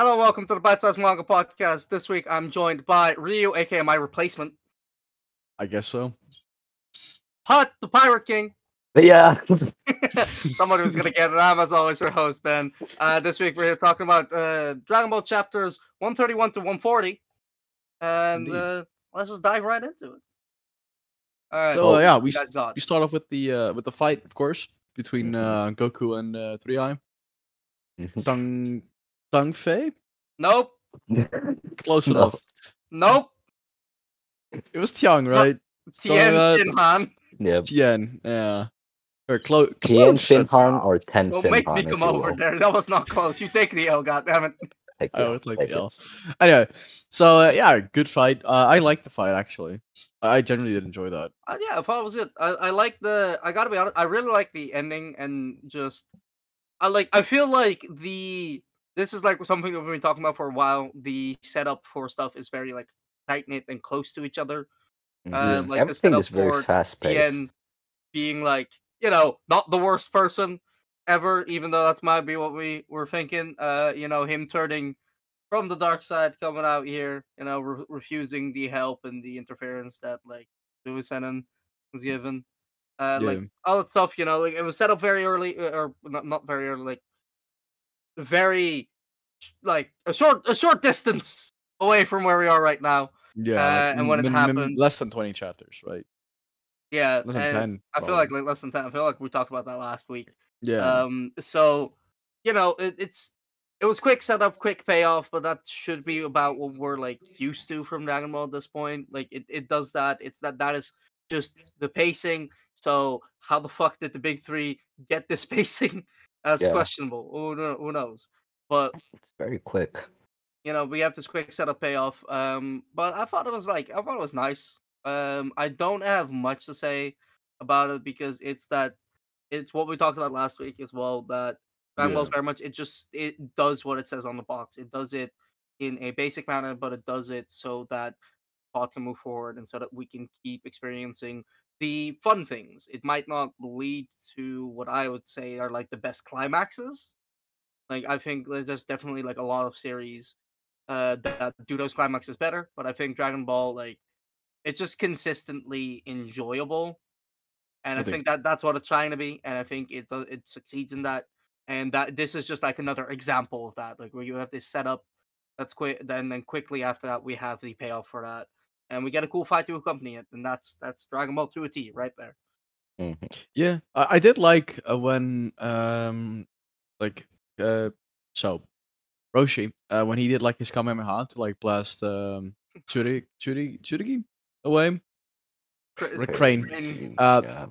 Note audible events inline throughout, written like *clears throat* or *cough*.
Hello, welcome to the Bite Size Manga Podcast. This week I'm joined by Ryu, aka my replacement, I guess so. Hut, the Pirate King. *laughs* Yeah. Someone who's gonna get it. I'm as always your host, Ben. Uh, this week we're here talking about uh, Dragon Ball chapters 131 to 140. And uh, let's just dive right into it. All right. So uh, yeah, we you guys s- got? we start off with the uh, with the fight, of course, between Mm-hmm. uh, Goku and uh, Three Eye. Mhm. Deng Deng Fei, Nope. *laughs* close No. enough. Nope. It was Tiang, right? Tien uh, Shinhan. yeah. Tien, yeah. Or clo- Tien close. enough. Shinhan or Ten Don't Shinhan. make me come over there. That was not close. You take the L, goddammit. Take I it, would like take the it. L. Anyway, so uh, yeah, good fight. Uh, I liked the fight actually. I generally did enjoy that. Uh, yeah, I thought it was good. I, I like the. I gotta be honest. I really like the ending and just. I like. I feel like the. This is like something that we've been talking about for a while. The setup for stuff is very like tight knit and close to each other. Mhm. Uh, like the Everything setup is very for fast paced. Being like, you know, not the worst person ever, even though that's might be what we were thinking. Uh, you know, him turning from the dark side, coming out here, you know, re- refusing the help and the interference that like Suisenin was given. Uh, like all that stuff, you know, like it was set up very early, uh, or not not very early, like very like a short a short distance away from where we are right now. Yeah, Uh, and when it min- min- happened- less than twenty chapters, right? Yeah, Less than ten. I feel like, like less than ten. I feel like we talked about that last week. yeah, Um, so you know, it, it's it was quick setup, quick payoff, but that should be about what we're like used to from Dragon Ball at this point. Like it, it does that. It's that that is just the pacing. So how the fuck did the big three get this *laughs* pacing? That's Yeah. questionable. Who, who knows? But It's very quick. you know, we have this quick setup payoff. Um, but I thought it was like I thought it was nice. Um, I don't have much to say about it because it's that it's what we talked about last week as well. That Ball's Yeah. very much it just it does what it says on the box. It does it in a basic manner, but it does it so that plot can move forward and so that we can keep experiencing the fun things. It might not lead to what I would say are like the best climaxes. Like I think there's definitely like a lot of series uh that do those climaxes better, but I think Dragon Ball like it's just consistently enjoyable. And I I think- think that that's what it's trying to be, and I think it does it succeeds in that. And that this is just like another example of that, like where you have this setup that's quick, then then quickly after that we have the payoff for that, and we get a cool fight to accompany it, and that's that's Dragon Ball to a T right there. Mhm. Yeah, I, I did like uh, when um like uh so Roshi uh when he did like his Kamehameha to like blast um Churi Churi Churigi away. Cra- Rick Crane. Crane- Uh, yeah.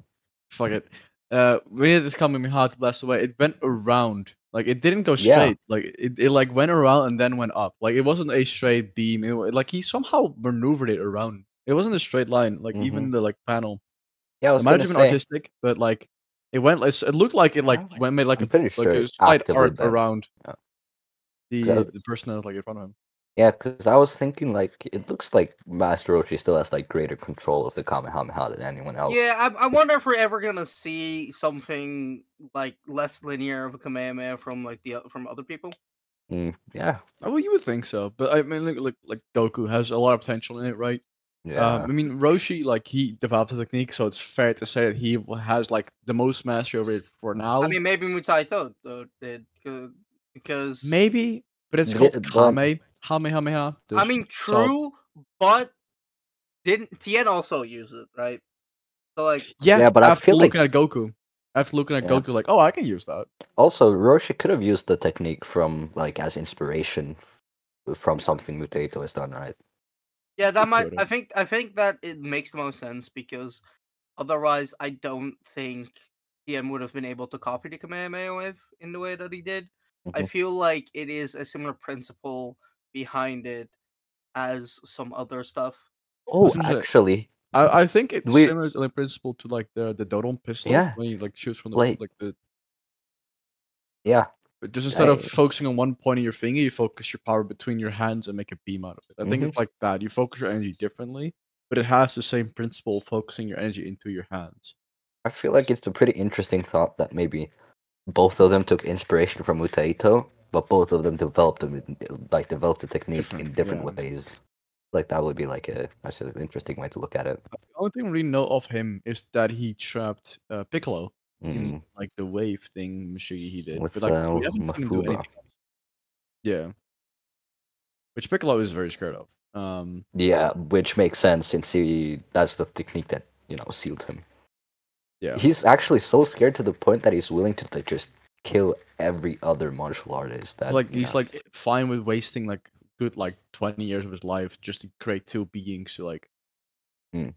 Fuck it. Uh, when he did this Kamehameha to blast away, it went around. Like it didn't go Yeah. straight. Like it, it like went around and then went up. Like it wasn't a straight beam. It, like he somehow maneuvered it around. It wasn't a straight line. Like even the like panel. Yeah, It was might have been artistic, but like it went. It looked like it like went made like I'm a like sure a slight actively arc around Yeah. the the person that was like in front of him. Yeah, because I was thinking like it looks like Master Roshi still has like greater control of the Kamehameha than anyone else. Yeah, I, I wonder if we're ever gonna see something like less linear of a Kamehameha from like the o- from other people. Mm, yeah. Oh, well, you would think so, but I mean, look, like like Goku has a lot of potential in it, right? Yeah. Um, I mean, Roshi, like he developed the technique, so it's fair to say that he has like the most mastery over it for now. I mean, maybe Mutaito though did 'cause- because maybe, but it's Yeah, called but- Kame Kamehameha. I There's- mean, so- true, but didn't Tien also use it, right? So like, yeah, Yeah, but I after feel like- looking at Goku, after looking at Yeah. Goku, like, oh, I can use that. Also, Roshi could have used the technique from like as inspiration from something Mutaito has done, right? yeah, that might. I think I think that it makes the most sense because otherwise, I don't think Tien would have been able to copy the Kamehameha wave in the way that he did. I Mhm. feel like it is a similar principle behind it as some other stuff. Oh, actually, I, I think it's We- similar to the principle to like the the Dodon pistol Yeah. when you like shoots from the Like- like the yeah. But just instead of focusing on one point of your finger, you focus your power between your hands and make a beam out of it. I think Mm-hmm. it's like that. You focus your energy differently, but it has the same principle of focusing your energy into your hands. I feel like it's a pretty interesting thought that maybe both of them took inspiration from Mutaito, but both of them developed them like developed the technique Different, in different yeah. ways. Like that would be like a that's an interesting way to look at it. The only thing we know of him is that he trapped uh, Piccolo Mhm. in like the wave thing machine he did. With, but like uh, we haven't seen him do anything else. Yeah. Which Piccolo is very scared of. Um Yeah, which makes sense since he that's the technique that you know sealed him. yeah. He's actually so scared to the point that he's willing to like, just kill every other martial artist. That like he's know, like fine with wasting like good like 20 years of his life just to create two beings to like Hmm.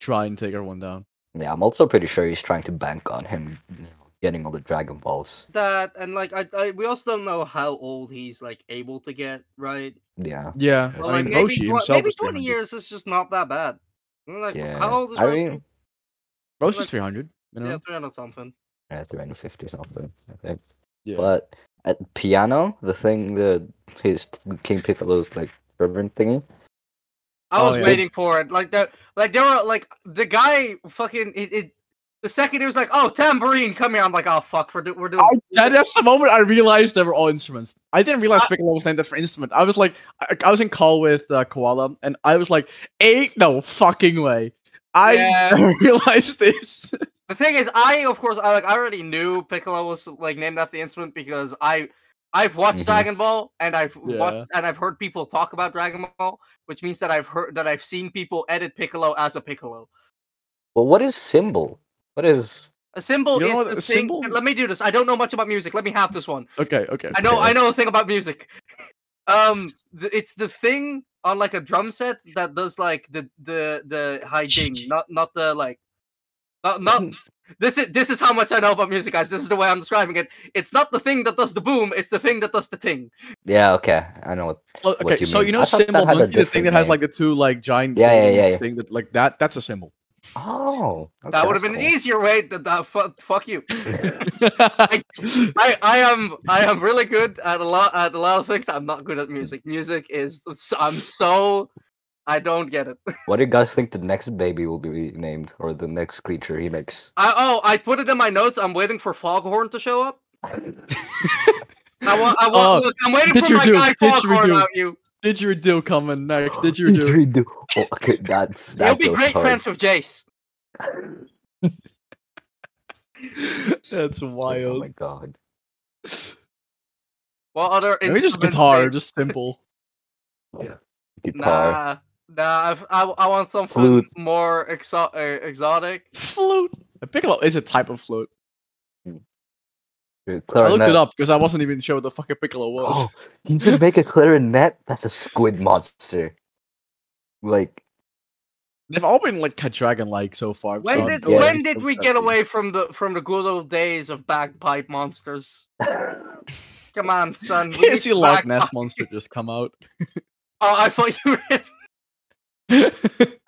try and take everyone down. yeah. I'm also pretty sure he's trying to bank on him you know, getting all the Dragon Balls. That and like I, I we also don't know how old he's like able to get, right? Yeah, Yeah, Well, I like mean maybe, Roshi tw- himself maybe twenty years is just not that bad. Like yeah. how old is I Roshi? mean, Roshi's like- 300. You know? Yeah, three hundred something. Yeah, 350 something. I think. Yeah. But at piano, the thing that his King Piccolo's like reverend thingy. I Oh, was yeah. waiting for it. Like that, like there were like the guy fucking it. it the second he was like, "Oh, tambourine, come here," I'm like, "Oh fuck, we're, do- we're doing." I, that, that's the moment I realized they were all instruments. I didn't realize I- Piccolo was named after instrument. I was like, I, I was in call with uh, Koala, and I was like, ain't no fucking way. I Yeah. *laughs* realized this. The thing is, I of course, I like, I already knew Piccolo was like named after the instrument because I, I've watched Mhm. Dragon Ball and I've Yeah. watched and I've heard people talk about Dragon Ball, which means that I've heard that I've seen people edit Piccolo as a Piccolo. Well, what is cymbal? What is? A cymbal You know is what the a thing. cymbal- Let me do this. I don't know much about music. Let me have this one. okay, okay. I know, Okay. I know a thing about music. Um, th- it's the thing on like a drum set that does like the the the high ding, *laughs* not not the like, not not. *laughs* This is this is how much I know about music, guys. This is the way I'm describing it. It's not the thing that does the boom; it's the thing that does the ting. Yeah, okay, I know what. Oh, what okay, you so mean. you know I thought that cymbal monkey, the thing different that has like the two like giant Yeah, yeah, golden yeah, yeah. thing that like that. That's a cymbal. Oh, that would have been an easier way. To, uh, fu- fuck you. *laughs* *laughs* I, I I am I am really good at a lot at a lot of things. I'm not good at music. Music is I'm so I don't get it. *laughs* What do you guys think the next baby will be named, or the next creature he makes? I oh I put it in my notes. I'm waiting for Foghorn to show up. I want I want Oh, look, I'm waiting for my guy Foghorn didgeridoo. out you. Didgeridoo coming next. Didgeridoo. Didgeridoo. Oh, okay, that's *laughs* that He'll be great hard. friends with Jace. *laughs* That's wild. Oh my god. What other Maybe just guitar, they- just simple. *laughs* Guitar. Nah, nah. I've, I I want something Flute. more exo- uh, exotic. Flute. A piccolo is a type of flute. I looked it up because I wasn't even sure what the fucking piccolo was. Oh, you can make a clarinet? That's a squid monster. Like, They've all been like dragon like so far. When so did yeah, when did we get away from the from the good old days of bagpipe monsters? *laughs* Come on, son. *laughs* we You see Loch bagpipe- Ness monster just come out. *laughs* Oh, I thought you were.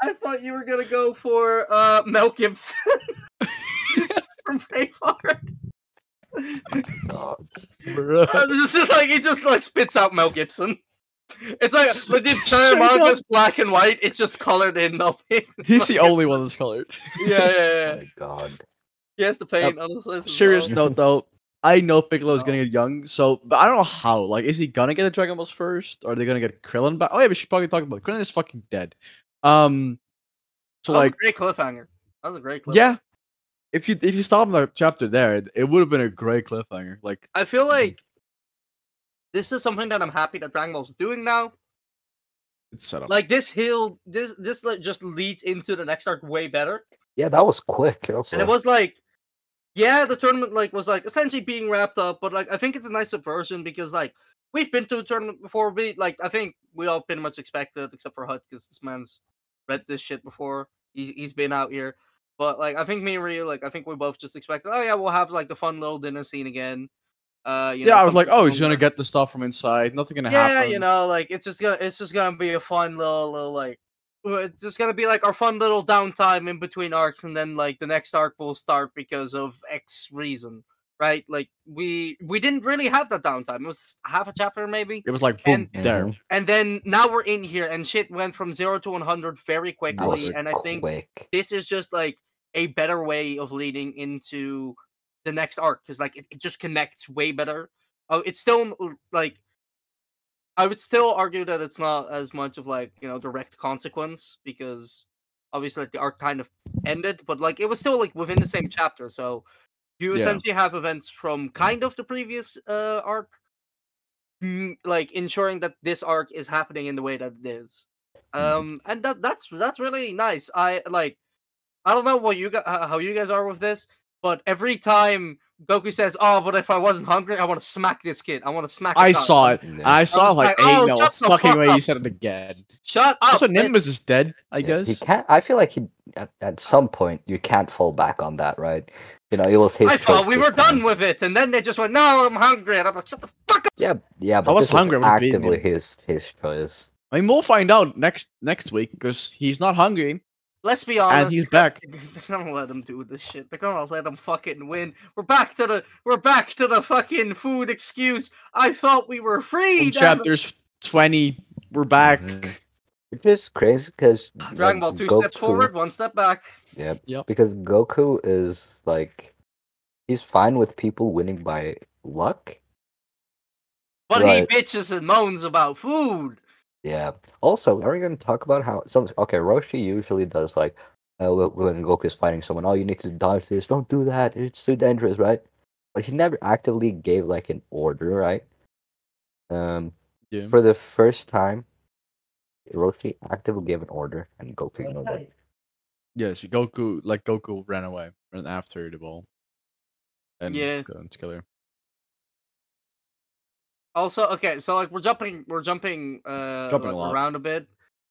I thought you were gonna go for uh Mel Gibson from Braveheart. God. This is like he just like spits out Mel Gibson. It's like when the entire Straight manga is black and white. It's just colored in Mel. *laughs* Gibson. He's the *laughs* only one that's colored. Yeah, yeah, Oh yeah. *laughs* my god. He has to paint list. as Serious well. note though, I know Piccolo's gonna get young, so but I don't know how. Like, is he gonna get the Dragon Balls first, or are they gonna get Krillin back? Oh yeah, we should probably talk about it. Krillin is fucking dead. Um, so That was like, a great cliffhanger. That was a great cliffhanger. yeah, if you if you stop in the chapter there, it- it would have been a great cliffhanger. Like, I feel mm. like this is something that I'm happy that Dragon Ball's doing now. it's set up. Like this hill, this this like just leads into the next arc way better. Yeah, that was quick. Also. And it was like, yeah, the tournament like was like essentially being wrapped up, but like I think it's a nice subversion because like we've been to a tournament before. We like I think we all pretty much expected, except for Hut, because this man's read this shit before. He he's been out here, but like I think me and Ryu, like I think we both just expected. Oh yeah, we'll have like the fun little dinner scene again. Uh, you yeah, know, I was like, oh, he's gonna get the stuff from inside. Nothing gonna yeah, happen. Yeah, you know, like it's just gonna it's just gonna be a fun little little like it's just gonna be like our fun little downtime in between arcs, and then like the next arc will start because of X reason, right? Like we we didn't really have that downtime. It was half a chapter maybe, It was like boom And- there. Mhm. and then now we're in here, and shit went from zero to one hundred very That was quickly, and I think quick. this is just like a better way of leading into the next arc because like it, it just connects way better oh, it's still like I would still argue that it's not as much of like you know direct consequence because obviously like, the arc kind of ended, but like it was still like within the same chapter. So you Yeah. essentially have events from kind of the previous uh arc, mm, like ensuring that this arc is happening in the way that it is. Mhm. Um, and that that's that's really nice. I like. I don't know what you guys how you guys are with this, but every time Goku says, "Oh, but if I wasn't hungry, I want to smack this kid. I want to smack." I his saw it. Yeah. I saw was it like like, eight "Oh, no fucking fuck way you said it again. Shut up. Also, man. Nimbus is dead, I Yeah, guess. He can't. I feel like he at, at some point you can't fall back on that, right? You know, it was his. I thought we this were done with it, and then they just went, "No, I'm hungry," and I'm like, "Shut the fuck up." Yeah, yeah, but was this hungry, I was actively his his choice. I mean, we'll find out next next week because he's not hungry Let's be honest. and he's back. *laughs* They're gonna let him do this shit. They're gonna let him fucking win. We're back to the we're back to the fucking food excuse. I thought we were free. From chapters twenty, we're back. Mhm. Which is crazy because Dragon Ball two steps forward, one step back. Yep. Yep. Because Goku is like, he's fine with people winning by luck. But Right. he bitches and moans about food. Yeah. Also, are we going to talk about how some? Okay, Roshi usually does like, uh, when Goku is fighting someone, oh, you need to dodge this. Don't do that. It's too dangerous, right? But he never actively gave like an order, right? Um, Yeah. for the first time, Roshi actively gave an order, and Goku ignored it. Yes, Goku like Goku ran away ran after the ball. And Yeah. go and kill her. Also, okay, so like we're jumping, we're jumping, uh, Jumping like, lot. around a bit.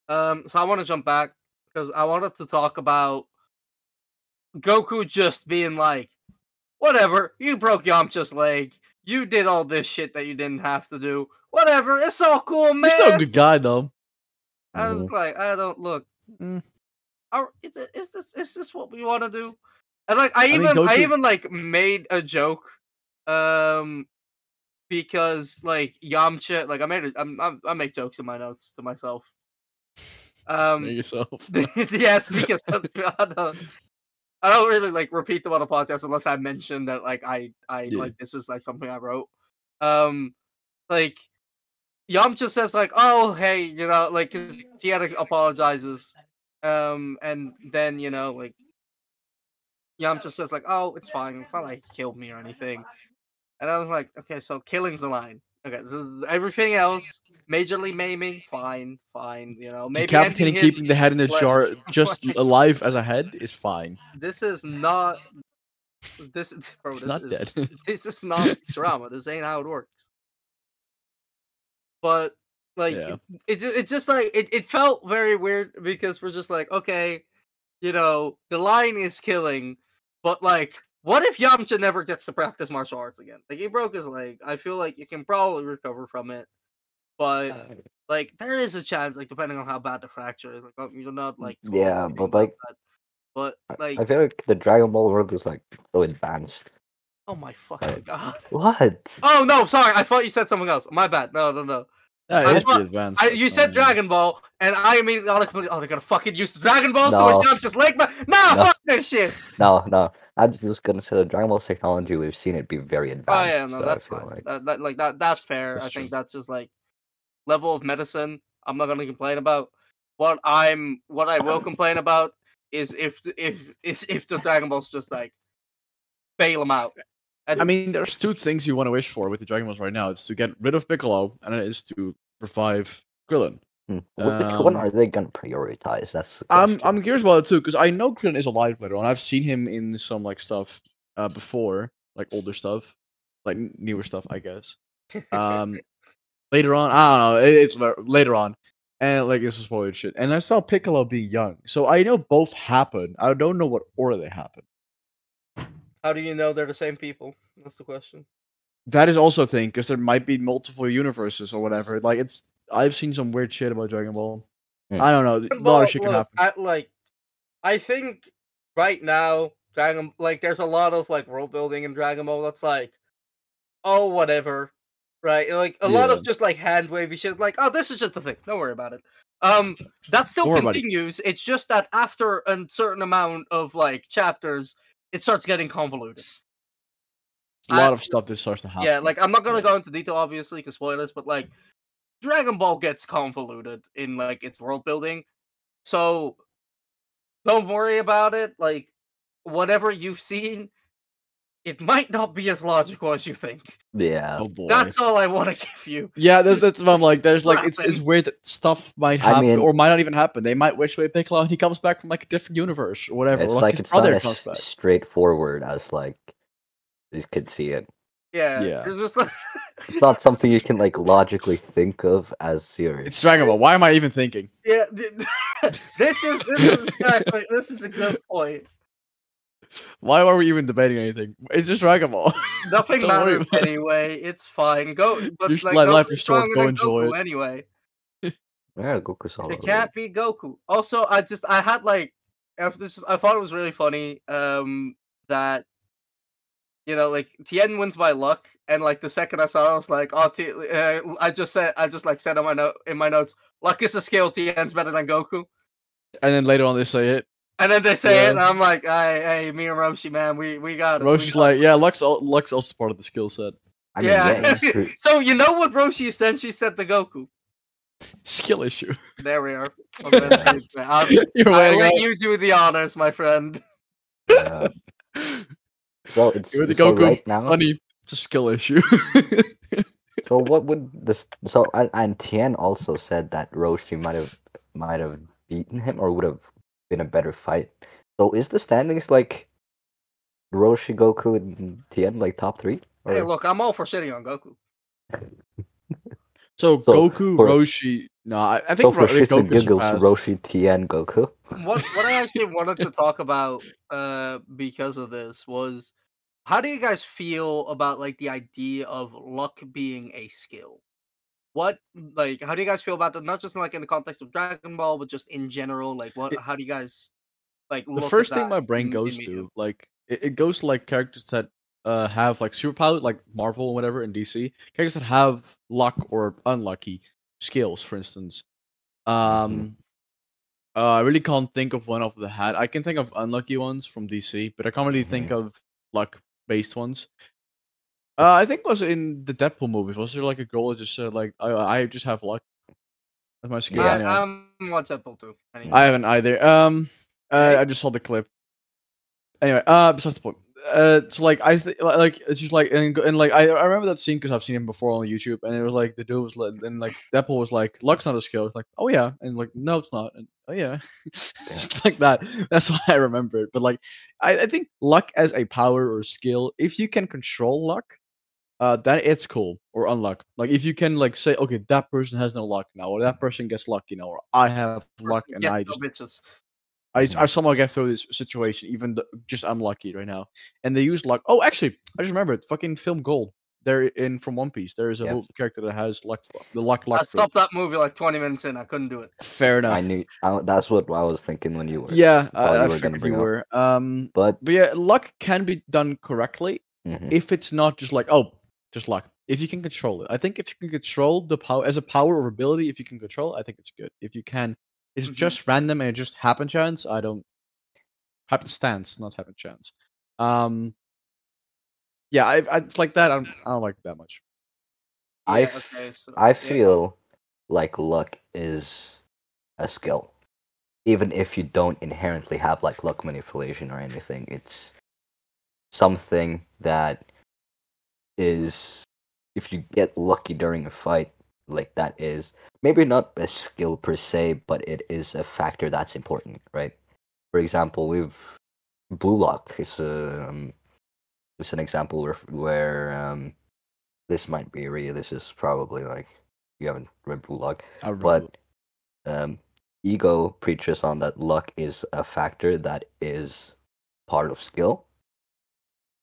Um, so I want to jump back because I wanted to talk about Goku just being like, whatever, you broke Yamcha's leg, you did all this shit that you didn't have to do. Whatever, it's all cool, man. He's still a good guy though. I was like, I don't look. Mm. Are, is, is this is this what we want to do? And like I mean, even I Goku- even like made a joke, um, because like Yamcha, like I made it. I'm, I'm I make jokes in my notes to myself. Um, yourself. *laughs* yes, *laughs* because I don't, I don't really like repeat them on a podcast unless I mention that like I I Yeah. like this is like something I wrote. Um, like Yamcha says like, oh hey, you know, like 'cause Tierra apologizes, um, and then you know like Yamcha says like, oh it's fine, it's not like he killed me or anything, and I was like, okay, so killing's the line. Okay, so *laughs* everything else, majorly maiming, fine, fine, you know, maybe Decapitating, keeping the head in the jar *laughs* just alive as a head is fine. this is not this is *laughs* bro, It's this not is, dead. this is not drama. This ain't how it works. But like Yeah. it, it, it's just like it, it felt very weird because we're just like, okay, you know, the line is killing, but like what if Yamcha never gets to practice martial arts again? Like he broke his leg. I feel like you can probably recover from it. But like there is a chance, like depending on how bad the fracture is, like oh, you're not like Yeah, but, like, that. but like I feel like the Dragon Ball world is like so advanced. oh my fucking Right. god. *laughs* What? Oh no, sorry. I thought you said something else. My bad. No, no, no. Yeah, it is thought- advanced. I, you said um, Dragon Ball, and I immediately automatically, oh, they're gonna fucking use Dragon Balls No. to which Yamcha's leg. But no, No. fuck this shit. No, no. I was just gonna say the Dragon Ball's technology. We've seen it be very advanced. Oh yeah, no, so that's fine. like That, that, like that, that's fair. That's I think true. that's just like level of medicine. I'm not gonna complain about. What I'm, what I will *laughs* complain about is if if is if the Dragon Balls just like bail them out. And I mean, there's two things you want to wish for with the Dragon Balls right now. It's to get rid of Piccolo, and it is to revive Krillin. Wh- which one Um, are they gonna prioritize? That's I'm. I'm curious about it too because I know Krillin is alive later on. I've seen him in some like stuff uh, before, like older stuff, like newer stuff, I guess. Um, later on, I don't know. it- It's later on, and like this is spoiled shit. And I saw Piccolo being young, so I know both happen. I don't know what order they happen. how do you know they're the same people? That's the question. That is also a thing because there might be multiple universes or whatever. Like it's I've seen some weird shit about Dragon Ball. Hmm. I don't know. A lot Ball, of shit can look, happen. I, like, I think right now, Dragon like there's a lot of like world building in Dragon Ball that's like, oh whatever, right? Like a lot of just like hand wavy shit. Like, oh, this is just a thing. Don't worry about it. Um, that still Don't worry about it. continues. It's just that after a certain amount of like chapters, it starts getting convoluted. a lot I- of stuff that starts to happen. Yeah, like I'm not gonna go into detail, obviously, because spoilers, but like Dragon Ball gets convoluted in like its world building, so don't worry about it. Like whatever you've seen, it might not be as logical as you think. Yeah. oh boy. That's all I want to *laughs* give you. Yeah, that's, that's what I'm like. There's like it's it's weird that stuff might I happen mean- or might not even happen. They might wish away Piccolo and he comes back from like a different universe or whatever. It's or, like, like his it's not brother as comes back. straightforward as like you could see it. Yeah, Yeah. It's just like *laughs* It's not something you can like logically think of as serious. It's Dragon Ball. Why am I even thinking? yeah. th- *laughs* this is this is exactly this is a good point. Why are we even debating anything? It's just Dragon Ball. *laughs* Nothing Don't matters about it. anyway. It's fine. Go, but Just like let life Goku's is short, go enjoy Goku it. Anyway, Yeah, Goku's all it over can't be Goku. Also, I just I had like after this, I thought it was really funny. Um, that you know, like Tien wins by luck, and like the second I saw, it, I was like, oh, T- uh, I just said, I just like said in my note in my notes, luck is a skill. Tien's better than Goku. and then later on they say it. And then they say it, and I'm like, hey, hey, me and Roshi, man, we we got it. we Roshi's got like, yeah, Lux al- Lux also part of the skill set. I mean, yeah. yeah, *laughs* so you know what Roshi essentially said to Goku. Skill issue. There we are. *laughs* Okay, I'll, You're I'll waiting let on you do the honors, my friend. Uh, *laughs* so *laughs* it's You're the so right now. Honey, it's a skill issue. *laughs* So what would this? So and, and Tien also said that Roshi might have might have beaten him or would have been a better fight. So is the standings like Roshi, Goku, and Tien like top three? Or, Hey, look, I'm all for shitting on Goku. so, So, Goku, for- Roshi. No, I, I so think for Ro- shits and Goku giggles, surpassed- Roshi, Tien, Goku. What what I actually wanted to talk about uh because of this was how do you guys feel about like the idea of luck being a skill? What like how do you guys feel about that? Not just like in the context of Dragon Ball, but just in general. Like what It- how do you guys like the first thing my brain in- in goes to like it, it goes to like characters that uh have like superpower like marvel or whatever in dc characters that have luck or unlucky skills for instance um uh, i really can't think of one off the hat i can think of unlucky ones from dc but i can't really think of luck based ones uh, I think it was in the Deadpool movies. Was there like a girl that just said like I I just have luck? That's my skill. Yeah. I, anyway. I'm watch Deadpool too. Anyway. I haven't either. Um, uh. I just saw the clip. Anyway, uh, besides the point. Uh, so like I think like it's just like and, and like I, I remember that scene because I've seen him before on YouTube and it was like the dude was like and like Deadpool was like luck's not a skill. It's like oh yeah and like no it's not and oh yeah, *laughs* just like that. That's *laughs* why I remember it. But like I, I think luck as a power or skill, if you can control luck, uh, that it's cool or unluck. Like if you can like say okay that person has no luck now or that person gets lucky now or I have luck and I just bitches. I. I somehow get through this situation, even th- just unlucky right now. And they use luck. Oh, actually, I just remembered. Fucking film Gold. They're in from One Piece. There is a Yep. little character that has luck. The luck I luck. fruit. stopped that movie like 20 minutes in. I couldn't do it. Fair enough. I knew I, that's what I was thinking when you were. Yeah, thought I, you I were figured bring you up. were. Um, But but yeah, luck can be done correctly mhm, if it's not just like oh, just luck. If you can control it, I think if you can control the power as a power or ability, if you can control, it, I think it's good. If you can, it's Mhm. just random and it just happen chance. I don't happen stance, not happen chance. Um, yeah, I, I it's like that. I don't, I don't like it that much. I Yeah, f- okay, so- I yeah. feel like luck is a skill, even if you don't inherently have like luck manipulation or anything. It's something that is if you get lucky during a fight, like that is maybe not a skill per se, but it is a factor that's important, right? For example, we've blue lock is um, is an example where where um, this might be real. This is probably like you haven't read blue lock, but um, ego preaches on that luck is a factor that is part of skill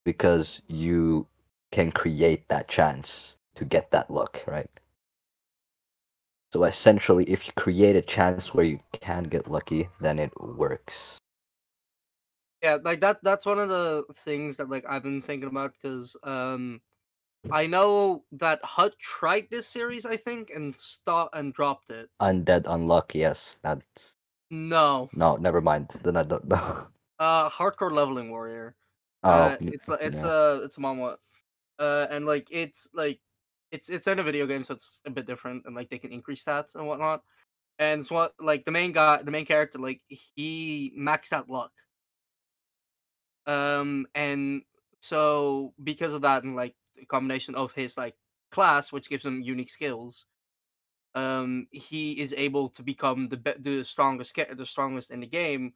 because you can create that chance to get that luck, right? So essentially, if you create a chance where you can get lucky, then it works. yeah like that that's one of the things that like i've been thinking about because um i know that hut tried this series i think and stopped and dropped it Undead unluck, yes. That no no, never mind. Then I don't *laughs* know. uh hardcore leveling warrior Oh, uh, it's a it's yeah. a it's a manhwa uh, and like it's like it's it's in a video game, so it's a bit different, and like they can increase stats and whatnot. And it's what like the main guy, the main character, like he maxed out luck. Um, and so because of that, and like the combination of his like class, which gives him unique skills, um, he is able to become the be- the strongest the strongest in the game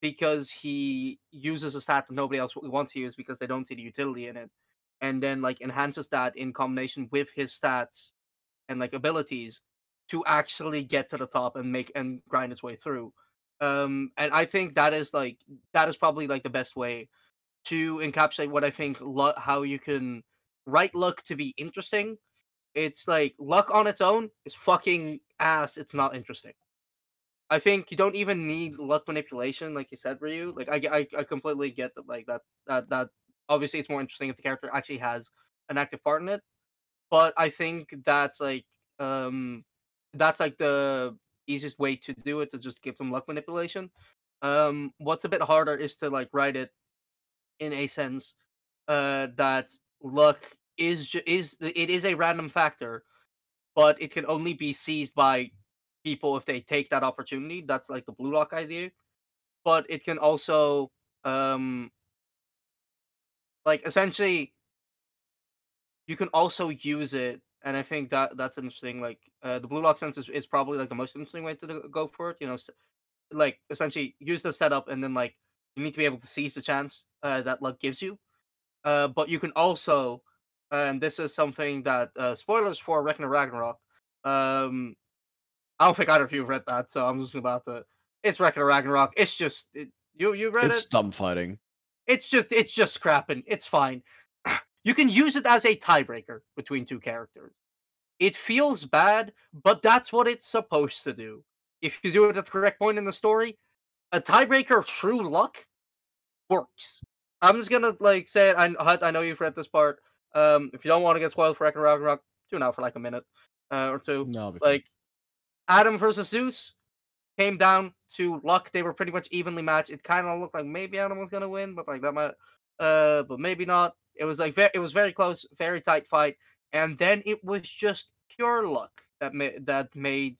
because he uses a stat that nobody else wants to use because they don't see the utility in it, and then like enhances that in combination with his stats and like abilities to actually get to the top and make and grind his way through. Um, and I think that is like that is probably like the best way to encapsulate what I think luck, how you can write luck to be interesting. It's like luck on its own is fucking ass. It's not interesting. I think you don't even need luck manipulation, like you said, Ryu. Like I, I, I completely get that. Like that, that, that. Obviously, it's more interesting if the character actually has an active part in it. But I think that's like, um, that's like the easiest way to do it to just give them luck manipulation. Um, what's a bit harder is to like write it in a sense uh, that luck is ju- is it is a random factor, but it can only be seized by people if they take that opportunity. That's like the blue lock idea. But it can also um like essentially you can also use it and I think that that's interesting. Like uh, the blue lock sense is, is probably like the most interesting way to go for it. You know, like essentially use the setup and then like you need to be able to seize the chance uh, that luck gives you. Uh, but you can also, and this is something that uh, spoilers for Record of Ragnarok. Um, I don't think either of you have read that, so I'm just about to. It's Record of Ragnarok. It's just it, you you read It's it. dumb fighting. It's just it's just scrapping. It's fine. *clears throat* You can use it as a tiebreaker between two characters. It feels bad, but that's what it's supposed to do. If you do it at the correct point in the story, a tiebreaker through luck works. I'm just gonna like say it. I I know you've read this part. Um, if you don't want to get spoiled for Ragnarok, tune out for like a minute uh, or two. No, I'll be fine. Like Adam versus Zeus came down to luck. They were pretty much evenly matched. It kind of looked like maybe Adam was gonna win, but like that might, uh, but maybe not. It was like very, it was very close, very tight fight, and then it was just pure luck that made that made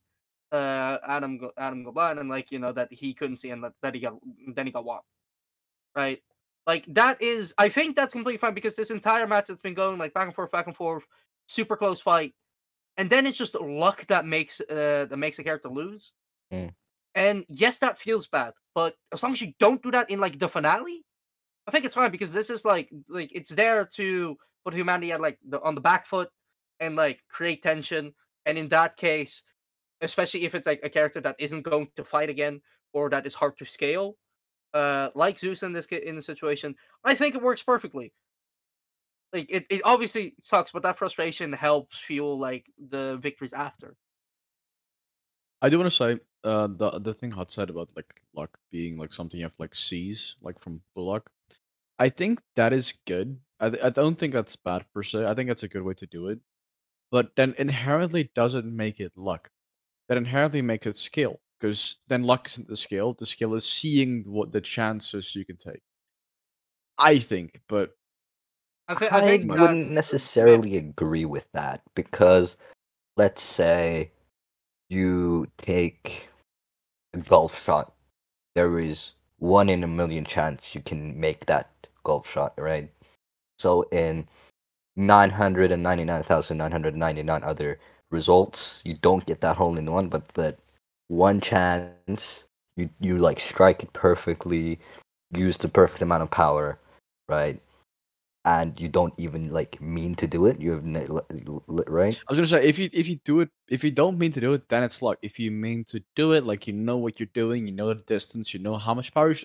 uh Adam go Adam go blind, and like you know that he couldn't see, and that, that he got then he got whopped, right? Like that is, I think that's completely fine because this entire match has been going like back and forth, back and forth, super close fight, and then it's just luck that makes uh that makes a character lose. Mm. And yes, that feels bad, but as long as you don't do that in like the finale, I think it's fine because this is like like it's there to put humanity at like the on the back foot and like create tension. And in that case, especially if it's like a character that isn't going to fight again or that is hard to scale, uh, like Zeus in this in the situation, I think it works perfectly. Like it, it obviously sucks, but that frustration helps fuel like the victories after. I do want to say uh, the the thing Hut said about like luck being like something you have to like seize like from blue lock. I think that is good. I th- I don't think that's bad per se. I think that's a good way to do it. But then inherently doesn't make it luck. That inherently makes it skill because then luck isn't the skill. The skill is seeing what the chances you can take. I think, but I, thi- I, I think wouldn't necessarily agree with that because let's say you take a golf shot. There is one in a million chance you can make that golf shot, right? So in 999,999 other results, you don't get that hole in one, but that one chance you you like strike it perfectly, use the perfect amount of power, right? And you don't even like mean to do it. You have ne- l- l- right. I was gonna say if you if you do it if you don't mean to do it, then it's luck. If you mean to do it, like you know what you're doing, you know the distance, you know how much power you sh-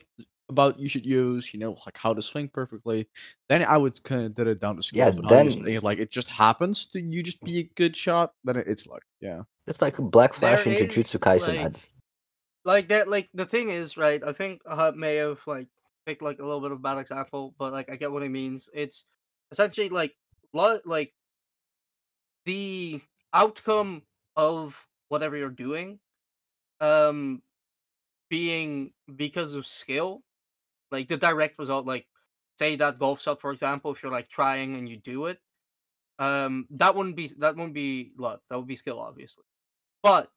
about you should use, you know like how to swing perfectly, then I would kind of did it down to skill. Yeah, but then- saying like it just happens to you just be a good shot, then it's luck. Yeah. It's like Black Flash There and is, Jujutsu Kaisen like- ads. like that like the thing is right i think hut may have like picked like a little bit of a bad example but like i get what he means it's essentially like lo- like the outcome of whatever you're doing um being because of skill like the direct result like say that golf shot for example if you're like trying and you do it Um, that wouldn't be that wouldn't be luck. That would be skill, obviously. But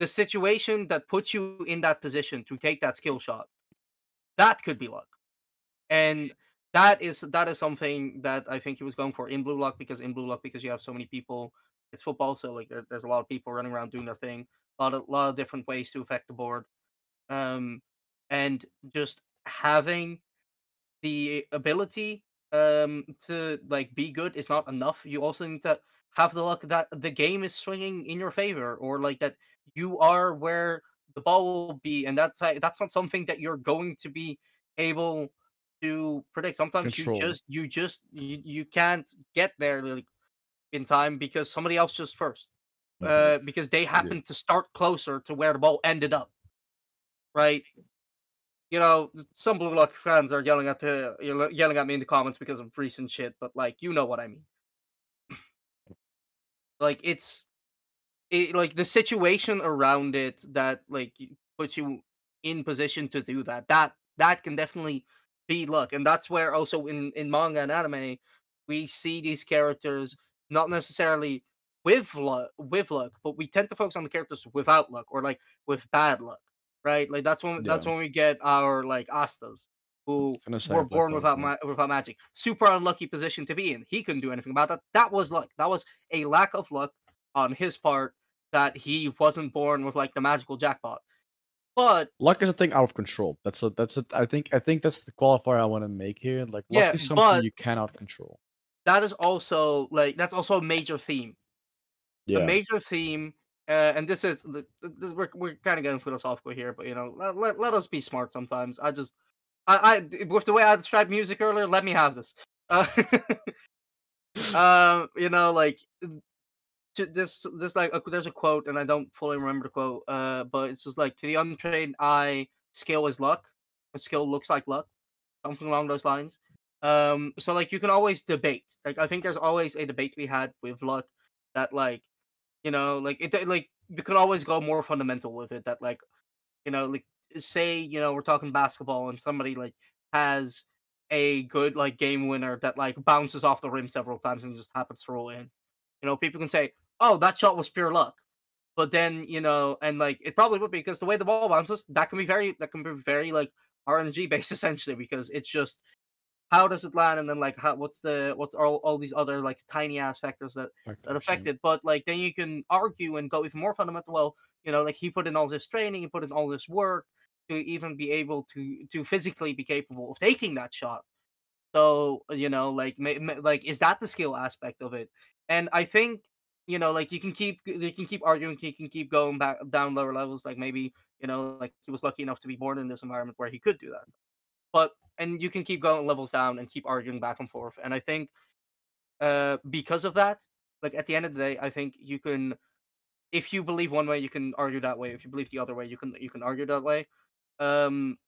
the situation that puts you in that position to take that skill shot, that could be luck. And that is that is something that I think he was going for in blue lock because in blue lock because you have so many people. It's football, so like there, there's a lot of people running around doing their thing. A lot of lot of different ways to affect the board. Um, and just having the ability um to like be good is not enough. You also need to have the luck that the game is swinging in your favor, or like that you are where the ball will be, and that's that's not something that you're going to be able to predict. Sometimes Control. you just you just you, you can't get there like in time because somebody else just 1st Mhm. uh, because they happen to start closer to where the ball ended up, right? You know, some Blue Lock fans are yelling at the you're yelling at me in the comments because of recent shit, but like you know what I mean. *clears throat* Like it's it, like the situation around it that like puts you in position to do that. That that can definitely be luck, and that's where also in in manga and anime we see these characters not necessarily with luck, with luck, but we tend to focus on the characters without luck or like with bad luck, right? Like that's when that's when we get our like Astas who were born Hole, without yeah. ma- without magic. Super unlucky position to be in. He couldn't do anything about that. That was luck. That was a lack of luck on his part that he wasn't born with like the magical jackpot. But Luck is a thing out of control. That's a that's a I think I think that's the qualifier I want to make here. Like luck is something you cannot control. that is also like that's also a major theme. Yeah. A major theme, uh, and this is the- we're we're kind of getting philosophical here, but you know, let, let, let us be smart sometimes. I just, I, I with the way I described music earlier, let me have this. *laughs* Uh, um, you know, like this this like there's a quote, and I don't fully remember the quote, uh, but it's just like to the untrained eye, skill is luck. A skill looks like luck, something along those lines. Um, so like you can always debate. Like I think there's always a debate to be had with luck that like you know like it like you can always go more fundamental with it that like you know like say you know we're talking basketball and somebody like has a good like game winner that like bounces off the rim several times and just happens to roll in you know people can say oh that shot was pure luck but then you know and like it probably would be because the way the ball bounces that can be very that can be very like rng based *laughs* essentially because it's just how does it land and then like how what's the what's all, all these other like tiny ass factors that that affect it. But like then you can argue and go even more fundamental. Well, you know, like he put in all this training, he put in all this work to even be able to to physically be capable of taking that shot. So you know, like ma- ma- like is that the skill aspect of it? And I think you know, like you can keep you can keep arguing, you can keep going back down lower levels. Like maybe you know, like he was lucky enough to be born in this environment where he could do that. But and you can keep going levels down and keep arguing back and forth. And I think uh because of that, like at the end of the day, I think you can if you believe one way, you can argue that way. If you believe the other way, you can you can argue that way. Um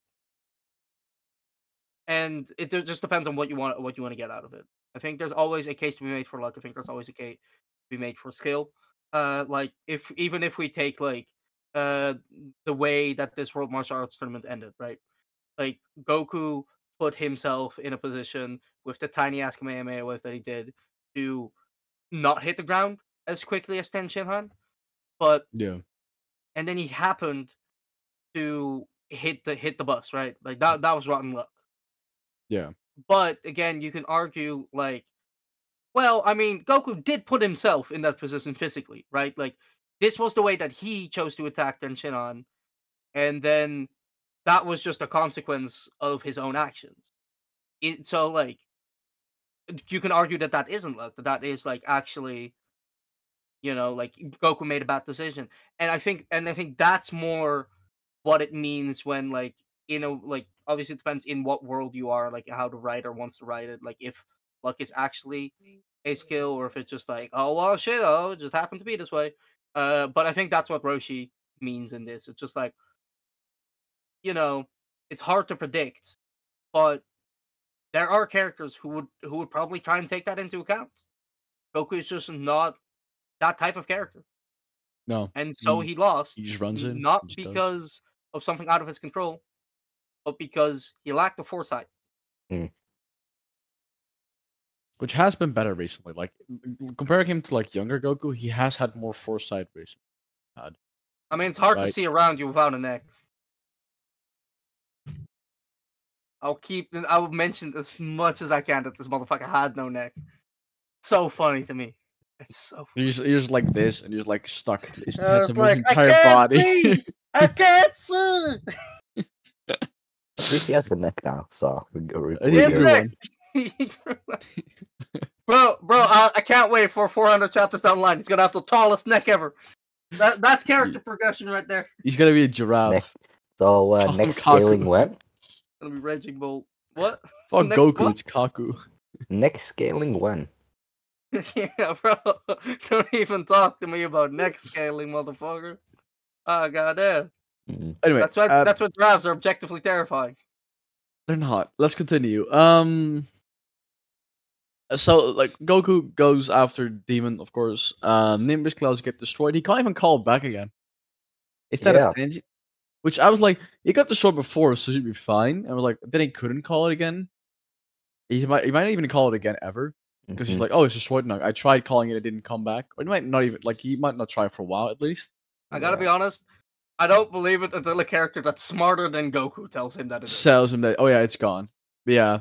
and it just depends on what you want what you want to get out of it. I think there's always a case to be made for luck. I think there's always a case be made for skill. Uh like if even if we take like uh the way that this world martial arts tournament ended, right? Like Goku put himself in a position with the tiny ass Kamehameha wave that he did to not hit the ground as quickly as Ten Shinhan, but Yeah. and then he happened to hit the hit the bus, right? Like that that was rotten luck. Yeah. But again, you can argue like, well, I mean, Goku did put himself in that position physically, right? Like this was the way that he chose to attack Tenshinhan, and then that was just a consequence of his own actions. It, so like, you can argue that that isn't luck, that that is like actually, you know, like Goku made a bad decision, and I think, and I think that's more what it means when like you know like obviously it depends in what world you are like how the writer wants to write it like if luck is actually mm. A skill or if it's just like oh well shit oh it just happened to be this way. Uh but i think that's what roshi means in this. It's just like you know it's hard to predict but there are characters who would who would probably try and take that into account. Goku is just not that type of character. No. and so Mm, he lost he just runs in, not he just does. because of something out of his control but because he lacked the foresight which has been better recently. Like comparing him to like younger Goku, he has had more foresight recently. Had. I mean, it's hard to see around you without a neck. I'll keep. I will mention as much as I can that this motherfucker had no neck. So funny to me. It's so. Funny. You're just, you're just like this, and you're just like stuck. Uh, his I head was to move like, his "I can't body. see!" I *laughs* can't see. At least he has a neck now, so we go. we- I we think His good. neck. *laughs* bro, bro, I, I can't wait for 400 chapters down the line. He's gonna have the tallest neck ever. That, that's character progression right there. He's gonna be a giraffe. Neck. So uh, Oh, next Kaku. scaling when? Gonna be Raging Bull. What? *laughs* Fuck next Goku, what? it's Kaku. Next scaling when? *laughs* yeah, bro. Don't even talk to me about neck scaling, motherfucker. Ah, goddamn. Mm. Anyway, That's why. uh, that's why drafts are objectively terrifying. they're not. Let's continue. Um. So like Goku goes after Demon, of course. Um, Nimbus clouds get destroyed. He can't even call back again. Instead Yeah. of energy, which I was like, he got destroyed before, so he'd be fine. I was like, then he couldn't call it again. He might, he might not even call it again ever because he's Mhm. like, oh, it's destroyed now. I tried calling it, it didn't come back. Or he might not even like he might not try for a while at least. I gotta be honest. I don't believe it until a character that's smarter than Goku tells him that it is. sells him that oh yeah it's gone But yeah Yeah.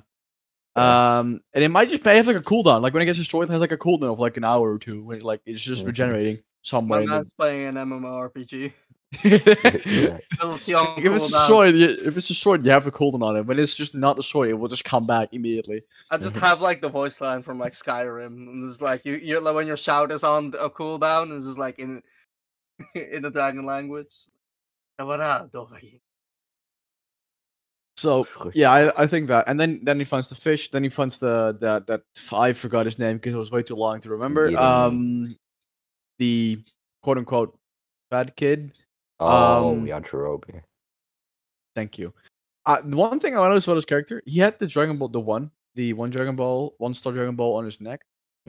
Um and it might just have like a cooldown. Like when it gets destroyed it has like a cooldown of like an hour or two. When it, like it's just regenerating somewhere My in man's playing an MMORPG. *laughs* the... Yeah. Little Tiong if it's destroyed you- if it's destroyed you have a cooldown on it. When it's just not destroyed it will just come back immediately. I just have like the voice line from like Skyrim, and it's like you, you're like when your shout is on a cooldown, it's just like in *laughs* in the dragon language. So yeah I, I think that and then then he finds the fish then he finds the that that i forgot his name because it was way too long to remember Yeah. um the quote unquote bad kid Oh, um, Yajirobe. Thank you. Uh, one thing I noticed about his character, he had the Dragon Ball, the one, the one Dragon Ball, one star Dragon Ball on his neck,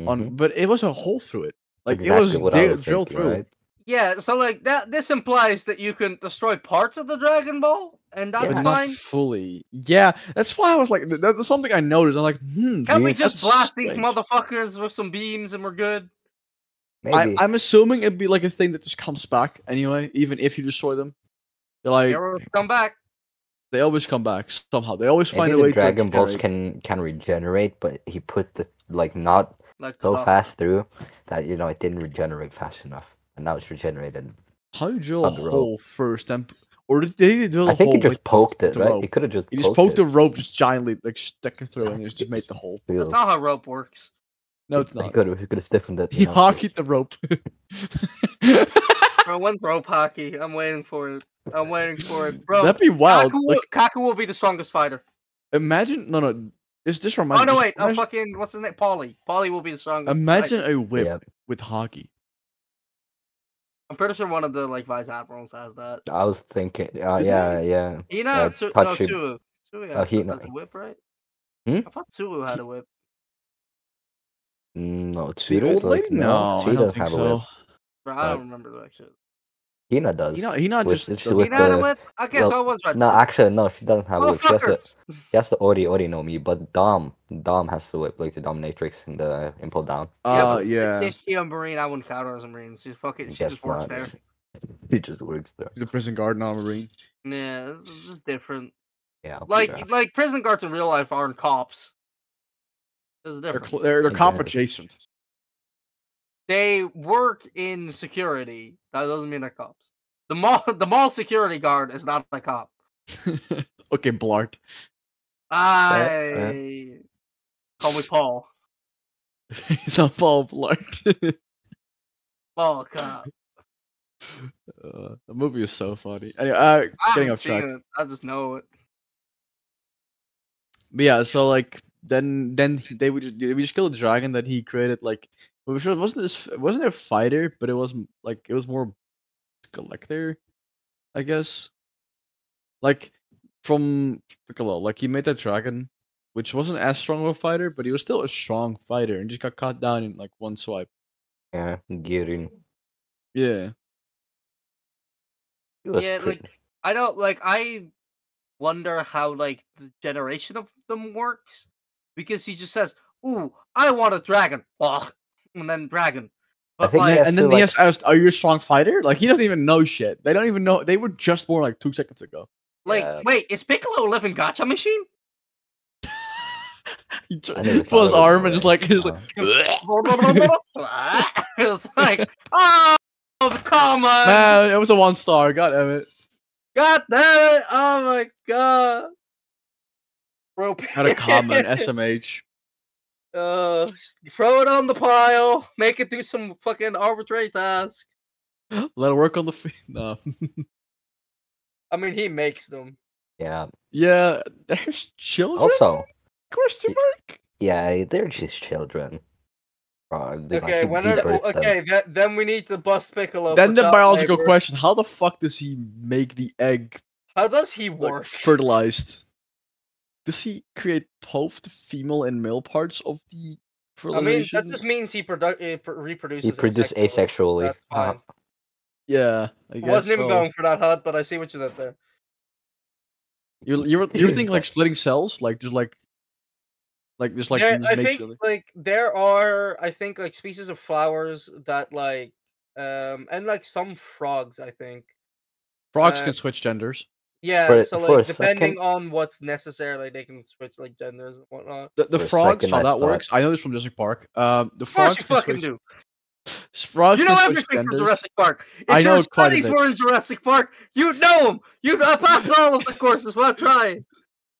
on, Mhm. but it was a hole through it. Like Exactly it was di- was drilled thinking, through. right? Yeah, so like that. This implies that you can destroy parts of the Dragon Ball, and that's But Yeah. not fully. Yeah, that's why I was like, th- that's something I noticed. I'm like, hmm. Can we just that's blast these motherfuckers with some beams and we're good? I, Maybe. I'm assuming it'd be like a thing that just comes back anyway, even if you destroy them. They're like, Arrows come back. they always come back somehow. They always find Maybe a way the Dragon to Balls can can regenerate, but he put the like not Like so fast through that you know it didn't regenerate fast enough, and now it's regenerated. How did you drill a the hole first? And or did they drill a I think hole he just with poked it, the right? rope? He could have just He just poked, poked it. the rope just giantly, like stuck it through, and it just made the hole. *laughs* That's Real. not how rope works. No, it's He not. could have. He could have stiffened it. He know, Haki'd the rope. Bro, when's rope Haki? I'm waiting for it. I'm waiting for it, bro. That'd be wild. Kaku, will, Like, Kaku will be the strongest fighter. imagine no, no. This just Oh no, just wait. I'm fucking. What's his name? Paulie. Paulie will be the strongest. imagine fighter. a whip Yeah. with Haki. I'm pretty sure one of the like vice admirals has that. I was thinking. Uh, Did yeah, yeah. Hina, Uh, Tsu- no, Tachi- Tsuyu. Tsuyu uh, has, Hina. has a whip, right? Hmm? I thought Tsuyu had a whip. No, The like, lady? No, she I don't doesn't think have a whip. so. Bro, I don't remember that shit. Hina does. He not. He not With- just. it's doesn't- with Hina had the- whip? I guess well, I was right. No, actually, no, she doesn't have a whip. She has the Motherfuckers! she has the Ori Ori no Mi, but Dom Dom has the whip, like the dominatrix and the Impel Down. Yeah, Uh, but yeah. Is she a marine? I wouldn't count her as a marine. She's fucking. She Guess just works not. there. *laughs* He just works there. The prison guard, not a marine. Yeah, this, this is different. Yeah. Like, yeah. like prison guards in real life aren't cops. This is They're different. cl- they're, they're cop adjacent. They work in security. That doesn't mean they're cops. The mall, *laughs* the mall security guard is not a cop. *laughs* okay, Blart. I call me Paul. *laughs* He's on Paul Blart. Paul cop. uh, the movie is so funny. Anyway, uh, I getting off track. it. I just know it. But yeah, so like then then they would just, would just kill a dragon that he created. Like, well, it wasn't this wasn't a fighter, but it was like it was more collector, I guess. Like from Piccolo, like he made that dragon, which wasn't as strong of a fighter, but he was still a strong fighter and just got caught down in like one swipe. yeah, Girin. Yeah, Yeah, pretty- like- I don't like. I wonder how like the generation of them works because he just says, ooh, I want a dragon. Ugh. And then dragon. I But think like, and then to, he like- has asked, "Are you a strong fighter?" Like he doesn't even know shit. They don't even know. They were just born like two seconds ago. like, Yeah. wait, is Piccolo a living gacha machine? *laughs* he t- I never his thought of it arm and just like he's like. *laughs* It's like, oh, come on. *laughs* Man, it was a one star. God damn it. God damn it. Oh my god. Bro, Had a comment. SMH. Uh, throw it on the pile. Make it do some fucking arbitrary task. *gasps* Let it work on the feet. *laughs* No. *laughs* I mean, he makes them. yeah. yeah, there's children. Also, question mark. yeah, they're just children. Uh, they Okay, when are, okay, th- then we need to bust Piccolo. Then the biological labor. question: How the fuck does he make the egg How does he like, work? fertilized? Does he create both the female and male parts of the I mean, that just means he, produ- he reproduces. He produces asexually. asexually. That's Uh, fine. yeah, I I wasn't even going for that HUD, but I see what you did there. You you were you were thinking like *clears throat* splitting cells, like just like like just like There- just I make think chili? like there are I think like species of flowers that like um and like some frogs I think frogs uh, can switch genders. Yeah For- so like depending second- on what's necessary like they can switch like genders and whatnot. The, the frogs, second how I that thought- works, I know this from Jurassic Park. Um, the Of frogs you can fucking switch. do. Frogs You know switch everything from. Jurassic Park. If I know your quite a studies bit. were in Jurassic Park, you'd know them. You'd uh, pass *laughs* all of the courses. Well, try.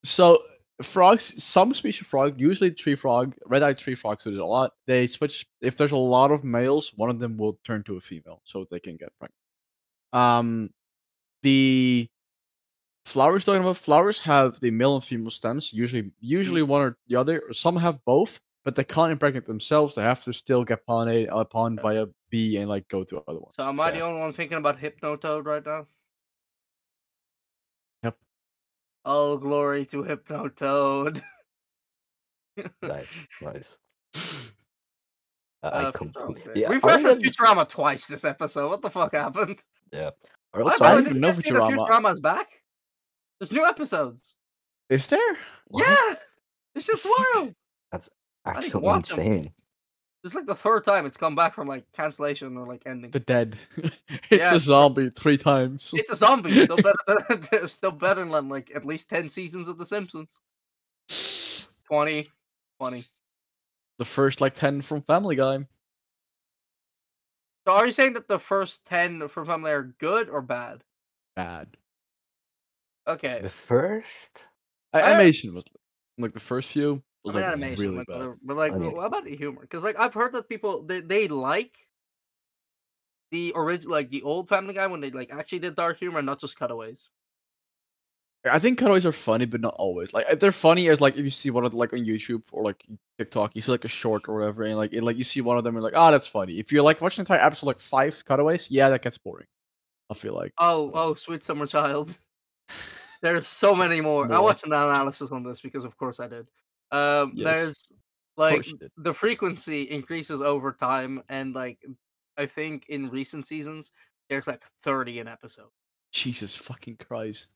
So frogs, some species of frog, usually tree frog, red-eyed tree frogs do this a lot. They switch if there's a lot of males, one of them will turn to a female, so they can get pregnant. Um, the flowers talking about flowers have the male and female stems. Usually, usually one or the other. or Some have both, but they can't impregnate themselves. They have to still get pollinated, upon by a bee and like go to other ones. So am I the only one thinking about Hypnotoad right now? Yep. All glory to Hypnotoad. nice, nice. Uh, I completely. yeah. Yeah, We've referenced gonna- Futurama twice this episode. What the fuck happened? or Why, also, I way, didn't know guys see that Futurama. Futurama's back. There's new episodes. Is there? What? Yeah, it's just wild. That's didn't actually watch 'em. insane. This is like the third time it's come back from like cancellation or like ending. The dead. *laughs* it's Yeah. a zombie three times. *laughs* It's a zombie. Still *laughs* better than still better than like at least ten seasons of The Simpsons. 20, 20. the first like 10 from Family Guy. So are you saying that the first ten from Family are good or bad? Bad. Okay. The first, I- animation was like the first few I mean like animation, really like, bad. but like, I mean- what about the humor? Because like I've heard that people they, they like the original, like the old Family Guy when they like actually did dark humor, not just cutaways. I think cutaways are funny, but not always. Like they're funny as like if you see one of like on YouTube or like TikTok, you see like a short or whatever, and like it, like you see one of them and like, oh, that's funny. If you're like watching the entire episode like five cutaways, yeah, that gets boring. I feel like. Oh, oh, sweet summer child. *laughs* There's so many more. I watched an analysis on this because, of course, I did. Um, Yes, there's like the frequency increases over time, and like I think in recent seasons there's like 30 an episode. Jesus fucking Christ.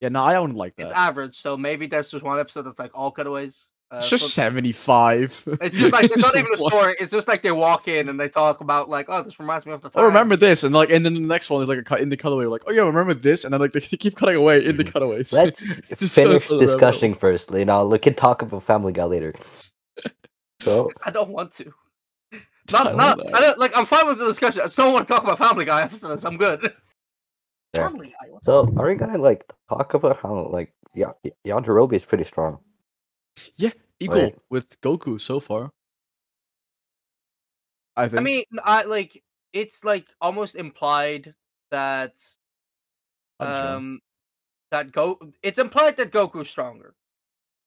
Yeah, no, I don't like that. It's average, so maybe that's just one episode that's like all cutaways. Uh, It's just so- seventy five. It's just like *laughs* it's not even a story. It's just like they walk in and they talk about like, oh, this reminds me of the time. Oh, remember this, and like, and then the next one is like a cut in the cutaway. Like, oh yeah, remember this, and then like *laughs* they keep cutting away in the *laughs* cutaways. let's Just goes finish for the rabbit hole. discussing first. You know, we can talk about Family Guy later. So, I don't want to. I Not, love not. I don't, like. I'm fine with the discussion. I just don't want to talk about Family Guy after this. I'm good. Fair. Family Guy. so are we gonna like talk about how like yeah, Yajirobe is pretty strong? Yeah, equal Right. with Goku so far. I think. I mean, I like. It's like almost implied that um that go. It's implied that Goku's stronger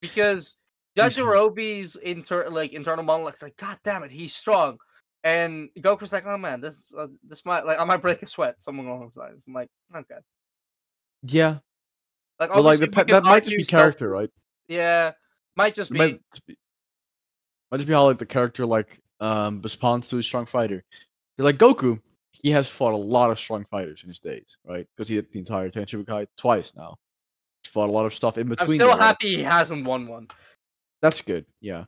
because. Yajirobe's inter like internal monologue's like, God damn it, he's strong. And Goku's like, oh man, this uh, this might like I might break a sweat. Someone along those lines. I'm like, okay. yeah, Like, but like the, we pe- can that might just be stuff- character, right? Yeah, might just be. might just be, might just be how like the character like um responds to a strong fighter. You're like Goku, he has fought a lot of strong fighters in his days, right? Because he did the entire Tenshinhan twice now. He's fought a lot of stuff in between. I'm still there, right? happy he hasn't won one. That's good. Yeah.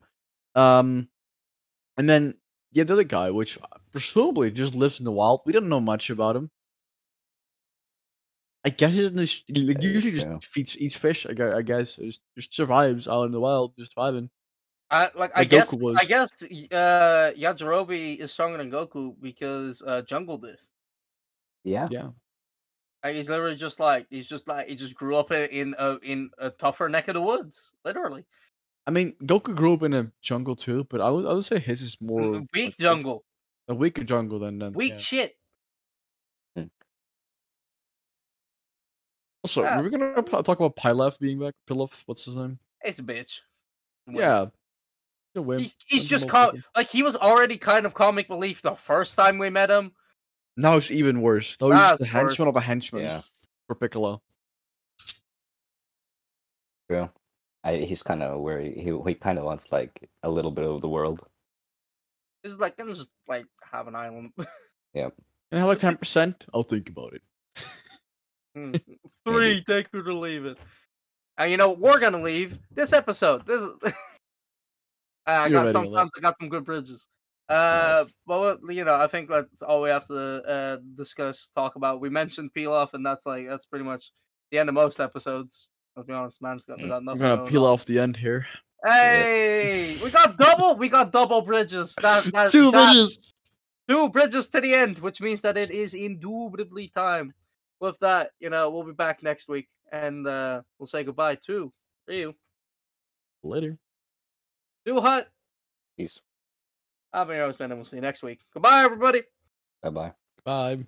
Um, and then yeah, the other guy, which presumably just lives in the wild. We don't know much about him. I guess he's in the, sh- like, usually just true. feeds eats fish. I guess, I guess just, just survives out in the wild, just surviving. I, like I Like guess Goku was. I guess uh Yajirobe is stronger than Goku because uh Jungle did. Yeah. Yeah, Like, he's literally just like he's just like he just grew up in in a in a tougher neck of the woods, literally I mean Goku grew up in a jungle too, but I would I would say his is more weak like, jungle, a weaker jungle than than weak yeah. shit. Also, Yeah. we were gonna talk about Pilaf being back. Pilaf, what's his name? It's a bitch. Win. Yeah, he's a wimp. he's he's Wins just multiple com- like he was already kind of comic relief the first time we met him. Now it's even worse. No, he's just a henchman worse. of a henchman Yeah. for Piccolo. True. I, he's kind of where he he, he kind of wants like a little bit of the world. It's like I'm just like have an island. *laughs* Yeah. And I have like ten percent. I'll think about it. Mm. *laughs* Three, take me to leave it. And you know we're gonna leave this episode. This is. *laughs* I You're got ready, sometimes I got some good bridges. Uh, Nice. but you know, I think that's all we have to uh discuss, talk about. We mentioned peel off, and that's like that's pretty much the end of most episodes. Let's be honest, man's got, we Mm. got I'm gonna going peel on. off the end here. Hey, we got double. We got double bridges. That, *laughs* that, Two that- bridges. two bridges to the end, which means that it is indubitably time. With that, you know, we'll be back next week and uh we'll say goodbye to you. Later. Do Hut, Peace. I've been your host, Ben, and we'll see you next week. Goodbye, everybody. Bye bye. Bye.